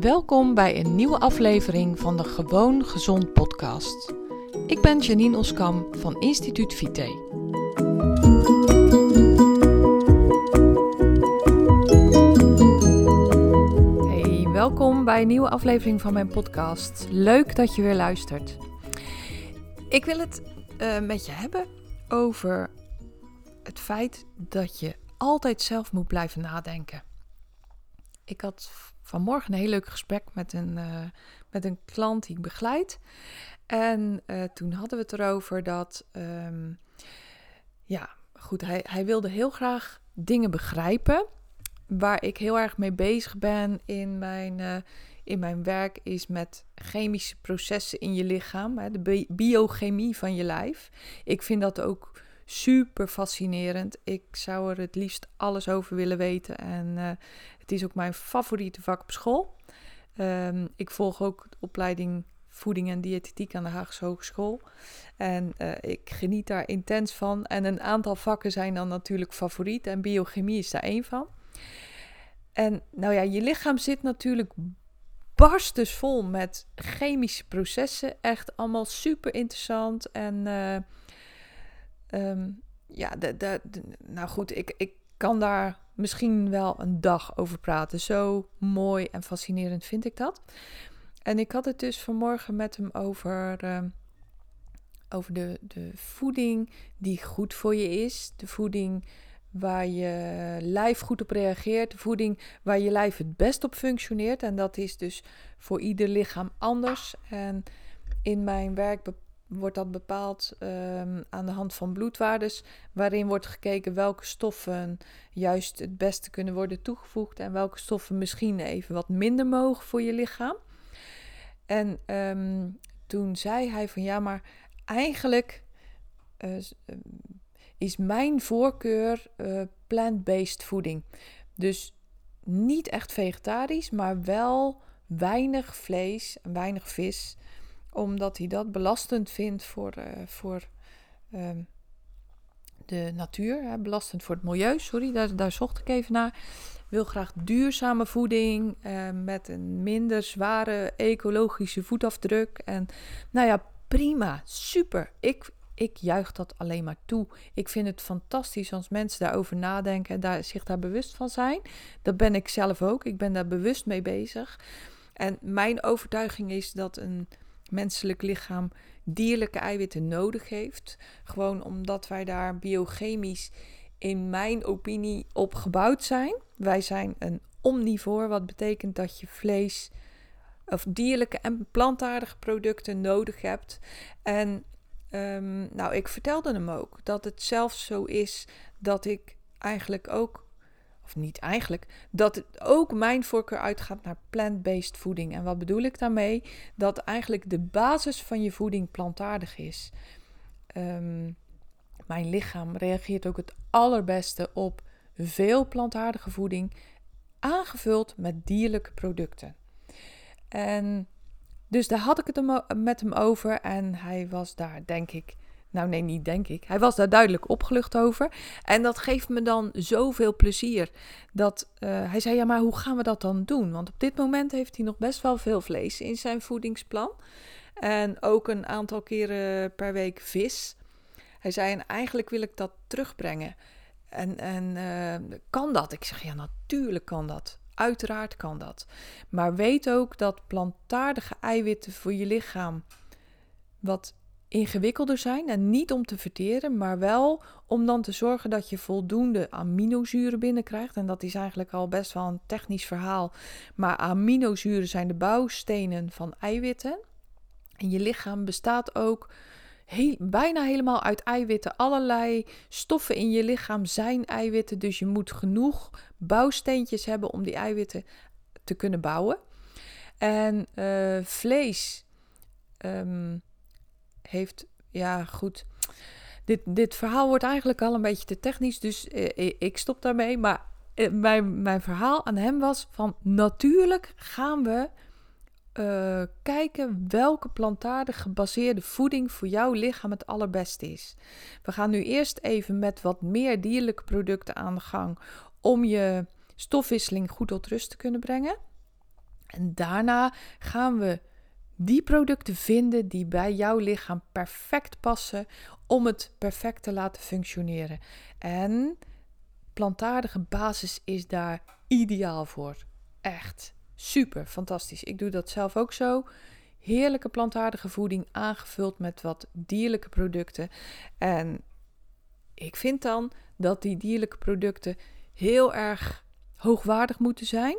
Welkom bij een nieuwe aflevering van de Gewoon Gezond podcast. Ik ben Janine Oskam van Instituut Vite. Hey, welkom bij een nieuwe aflevering van mijn podcast. Leuk dat je weer luistert. Ik wil het uh, met je hebben over het feit dat je altijd zelf moet blijven nadenken. Ik had vanmorgen een heel leuk gesprek met een, uh, met een klant die ik begeleid. En uh, toen hadden we het erover dat, um, ja, goed, hij, hij wilde heel graag dingen begrijpen. Waar ik heel erg mee bezig ben in mijn, uh, in mijn werk is met chemische processen in je lichaam, hè, de biochemie van je lijf. Ik vind dat ook super fascinerend. Ik zou er het liefst alles over willen weten. En het is ook mijn favoriete vak op school. Um, ik volg ook de opleiding voeding en diëtetiek aan de Haagse Hogeschool. En uh, ik geniet daar intens van. En een aantal vakken zijn dan natuurlijk favoriet. En biochemie is daar één van. En nou ja, je lichaam zit natuurlijk barstens vol met chemische processen. Echt allemaal super interessant. En uh, um, ja, de, de, nou goed, ik, ik kan daar misschien wel een dag over praten. Zo mooi en fascinerend vind ik dat. En ik had het dus vanmorgen met hem over, uh, over de, de voeding die goed voor je is. De voeding waar je lijf goed op reageert. De voeding waar je lijf het best op functioneert. En dat is dus voor ieder lichaam anders. En in mijn werk wordt dat bepaald um, aan de hand van bloedwaardes, waarin wordt gekeken welke stoffen juist het beste kunnen worden toegevoegd en welke stoffen misschien even wat minder mogen voor je lichaam. En um, toen zei hij van ja, maar eigenlijk uh, is mijn voorkeur uh, plant-based voeding. Dus niet echt vegetarisch, maar wel weinig vlees weinig vis omdat hij dat belastend vindt voor, uh, voor um, de natuur, hè, belastend voor het milieu. Sorry, daar, daar zocht ik even naar. Wil graag duurzame voeding uh, met een minder zware ecologische voetafdruk. En nou ja, prima, super. Ik, ik juich dat alleen maar toe. Ik vind het fantastisch als mensen daarover nadenken en daar, zich daar bewust van zijn. Dat ben ik zelf ook. Ik ben daar bewust mee bezig. En mijn overtuiging is dat een menselijk lichaam dierlijke eiwitten nodig heeft. Gewoon omdat wij daar biochemisch, in mijn opinie, op gebouwd zijn. Wij zijn een omnivoor, wat betekent dat je vlees of dierlijke en plantaardige producten nodig hebt. En um, nou, ik vertelde hem ook dat het zelfs zo is dat ik eigenlijk ook of niet eigenlijk, dat het ook mijn voorkeur uitgaat naar plant-based voeding. En wat bedoel ik daarmee? Dat eigenlijk de basis van je voeding plantaardig is. Um, mijn lichaam reageert ook het allerbeste op veel plantaardige voeding, aangevuld met dierlijke producten. En dus daar had ik het met hem over en hij was daar, denk ik, nou nee, niet denk ik. Hij was daar duidelijk opgelucht over. En dat geeft me dan zoveel plezier. Dat uh, hij zei, ja, maar hoe gaan we dat dan doen? Want op dit moment heeft hij nog best wel veel vlees in zijn voedingsplan. En ook een aantal keren per week vis. Hij zei, en eigenlijk wil ik dat terugbrengen. En, en uh, kan dat? Ik zeg, ja, natuurlijk kan dat. Uiteraard kan dat. Maar weet ook dat plantaardige eiwitten voor je lichaam wat ingewikkelder zijn. En niet om te verteren, maar wel om dan te zorgen dat je voldoende aminozuren binnenkrijgt. En dat is eigenlijk al best wel een technisch verhaal. Maar aminozuren zijn de bouwstenen van eiwitten. En je lichaam bestaat ook heel, bijna helemaal uit eiwitten. Allerlei stoffen in je lichaam zijn eiwitten. Dus je moet genoeg bouwsteentjes hebben om die eiwitten te kunnen bouwen. En uh, vlees. Um, heeft, ja goed, dit, dit verhaal wordt eigenlijk al een beetje te technisch, dus eh, ik stop daarmee. Maar eh, mijn, mijn verhaal aan hem was van natuurlijk gaan we uh, kijken welke plantaardig gebaseerde voeding voor jouw lichaam het allerbeste is. We gaan nu eerst even met wat meer dierlijke producten aan de gang om je stofwisseling goed tot rust te kunnen brengen. En daarna gaan we die producten vinden die bij jouw lichaam perfect passen om het perfect te laten functioneren. En plantaardige basis is daar ideaal voor. Echt super fantastisch. Ik doe dat zelf ook zo. Heerlijke plantaardige voeding aangevuld met wat dierlijke producten. En ik vind dan dat die dierlijke producten heel erg hoogwaardig moeten zijn.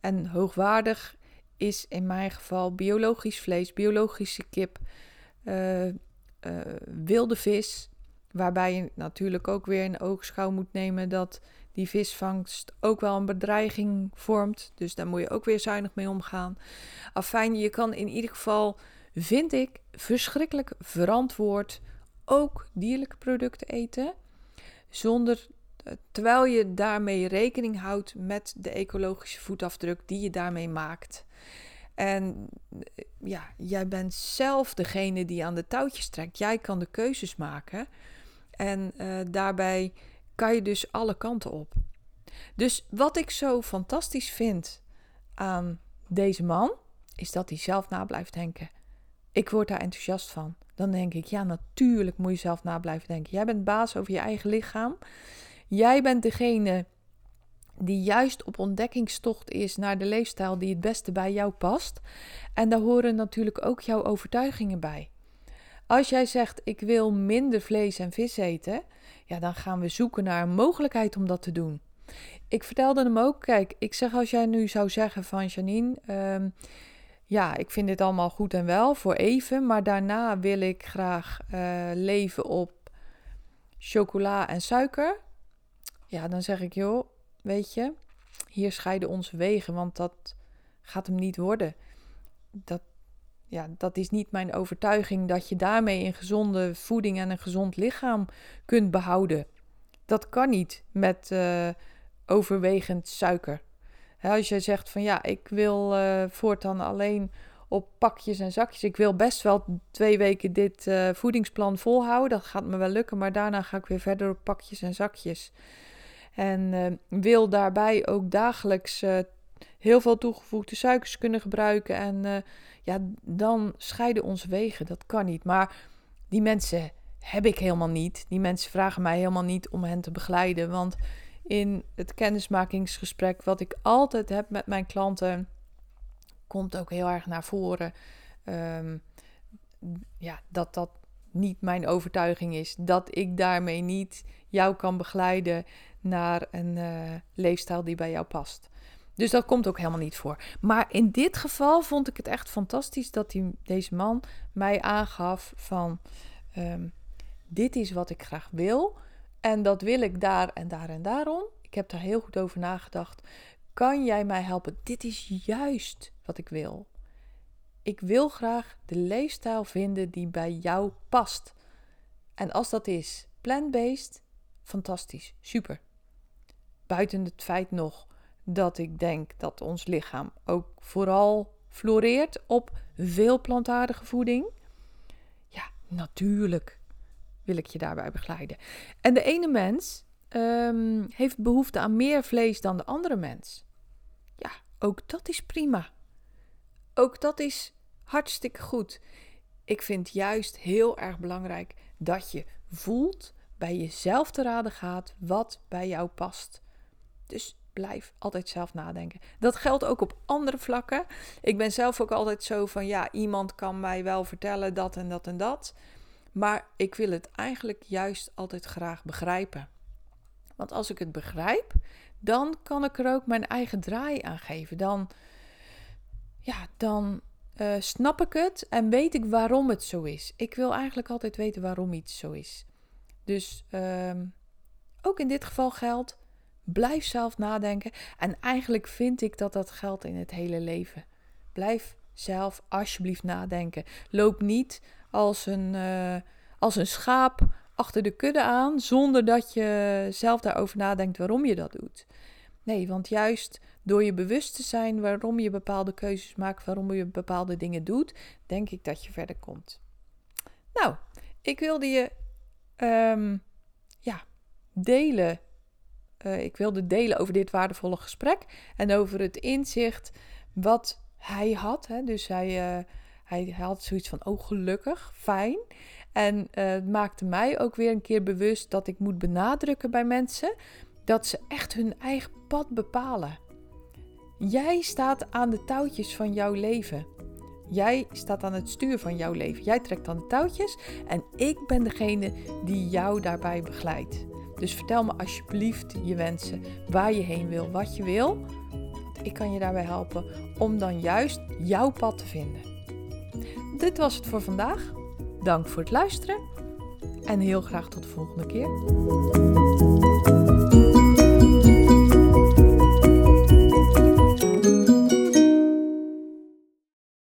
En hoogwaardig is in mijn geval biologisch vlees, biologische kip, uh, uh, wilde vis. Waarbij je natuurlijk ook weer in oogschouw moet nemen dat die visvangst ook wel een bedreiging vormt. Dus daar moet je ook weer zuinig mee omgaan. Afijn, je kan in ieder geval, vind ik, verschrikkelijk verantwoord ook dierlijke producten eten. Zonder, eh, terwijl je daarmee rekening houdt met de ecologische voetafdruk die je daarmee maakt. En eh, ja, jij bent zelf degene die aan de touwtjes trekt. Jij kan de keuzes maken. En uh, daarbij kan je dus alle kanten op. Dus wat ik zo fantastisch vind aan deze man, is dat hij zelf na blijft denken. Ik word daar enthousiast van. Dan denk ik, ja, natuurlijk moet je zelf na blijven denken. Jij bent baas over je eigen lichaam. Jij bent degene die juist op ontdekkingstocht is naar de leefstijl die het beste bij jou past. En daar horen natuurlijk ook jouw overtuigingen bij. Als jij zegt: Ik wil minder vlees en vis eten, ja, dan gaan we zoeken naar een mogelijkheid om dat te doen. Ik vertelde hem ook: Kijk, ik zeg als jij nu zou zeggen van Janine. Ehm, ja, ik vind dit allemaal goed en wel voor even, maar daarna wil ik graag uh, leven op chocola en suiker. Ja, dan zeg ik, joh, weet je, hier scheiden onze wegen, want dat gaat hem niet worden. Dat, ja, dat is niet mijn overtuiging dat je daarmee een gezonde voeding en een gezond lichaam kunt behouden. Dat kan niet met uh, overwegend suiker. als je zegt van ja, ik wil uh, voortaan alleen op pakjes en zakjes. Ik wil best wel twee weken dit uh, voedingsplan volhouden. Dat gaat me wel lukken, maar daarna ga ik weer verder op pakjes en zakjes. En uh, wil daarbij ook dagelijks uh, heel veel toegevoegde suikers kunnen gebruiken. En uh, ja, dan scheiden onze wegen. Dat kan niet. Maar die mensen heb ik helemaal niet. Die mensen vragen mij helemaal niet om hen te begeleiden. Want in het kennismakingsgesprek wat ik altijd heb met mijn klanten, komt ook heel erg naar voren. Um, ja, dat dat niet mijn overtuiging is. Dat ik daarmee niet jou kan begeleiden naar een uh, leefstijl die bij jou past. Dus dat komt ook helemaal niet voor. Maar in dit geval vond ik het echt fantastisch dat die, deze man mij aangaf van um, dit is wat ik graag wil. En dat wil ik daar en daar en daarom. Ik heb daar heel goed over nagedacht. Kan jij mij helpen? Dit is juist wat ik wil. Ik wil graag de leefstijl vinden die bij jou past. En als dat is plant-based, fantastisch, super. Buiten het feit nog dat ik denk dat ons lichaam ook vooral floreert op veel plantaardige voeding. Ja, natuurlijk wil ik je daarbij begeleiden. En de ene mens um, heeft behoefte aan meer vlees dan de andere mens. Ja, ook dat is prima. Ook dat is hartstikke goed. Ik vind juist heel erg belangrijk dat je voelt, bij jezelf te raden gaat wat bij jou past. Dus blijf altijd zelf nadenken. Dat geldt ook op andere vlakken. Ik ben zelf ook altijd zo van ja, iemand kan mij wel vertellen dat en dat en dat. Maar ik wil het eigenlijk juist altijd graag begrijpen. Want als ik het begrijp, dan kan ik er ook mijn eigen draai aan geven. Dan, ja, dan uh, snap ik het en weet ik waarom het zo is. Ik wil eigenlijk altijd weten waarom iets zo is. Dus uh, ook in dit geval geldt, blijf zelf nadenken. En eigenlijk vind ik dat dat geldt in het hele leven. Blijf zelf alsjeblieft nadenken. Loop niet als een, uh, als een schaap achter de kudde aan, zonder dat je zelf daarover nadenkt waarom je dat doet. Nee, want juist door je bewust te zijn waarom je bepaalde keuzes maakt, waarom je bepaalde dingen doet, denk ik dat je verder komt. Nou, ik wilde je um, ja, delen. Uh, ik wilde delen over dit waardevolle gesprek en over het inzicht wat hij had. Hè? Dus hij, uh, hij, had zoiets van, oh gelukkig, fijn. En uh, het maakte mij ook weer een keer bewust dat ik moet benadrukken bij mensen dat ze echt hun eigen pad bepalen. Jij staat aan de touwtjes van jouw leven. Jij staat aan het stuur van jouw leven. Jij trekt aan de touwtjes en ik ben degene die jou daarbij begeleidt. Dus vertel me alsjeblieft je wensen, waar je heen wil, wat je wil. Ik kan je daarbij helpen om dan juist jouw pad te vinden. Dit was het voor vandaag. Dank voor het luisteren en heel graag tot de volgende keer.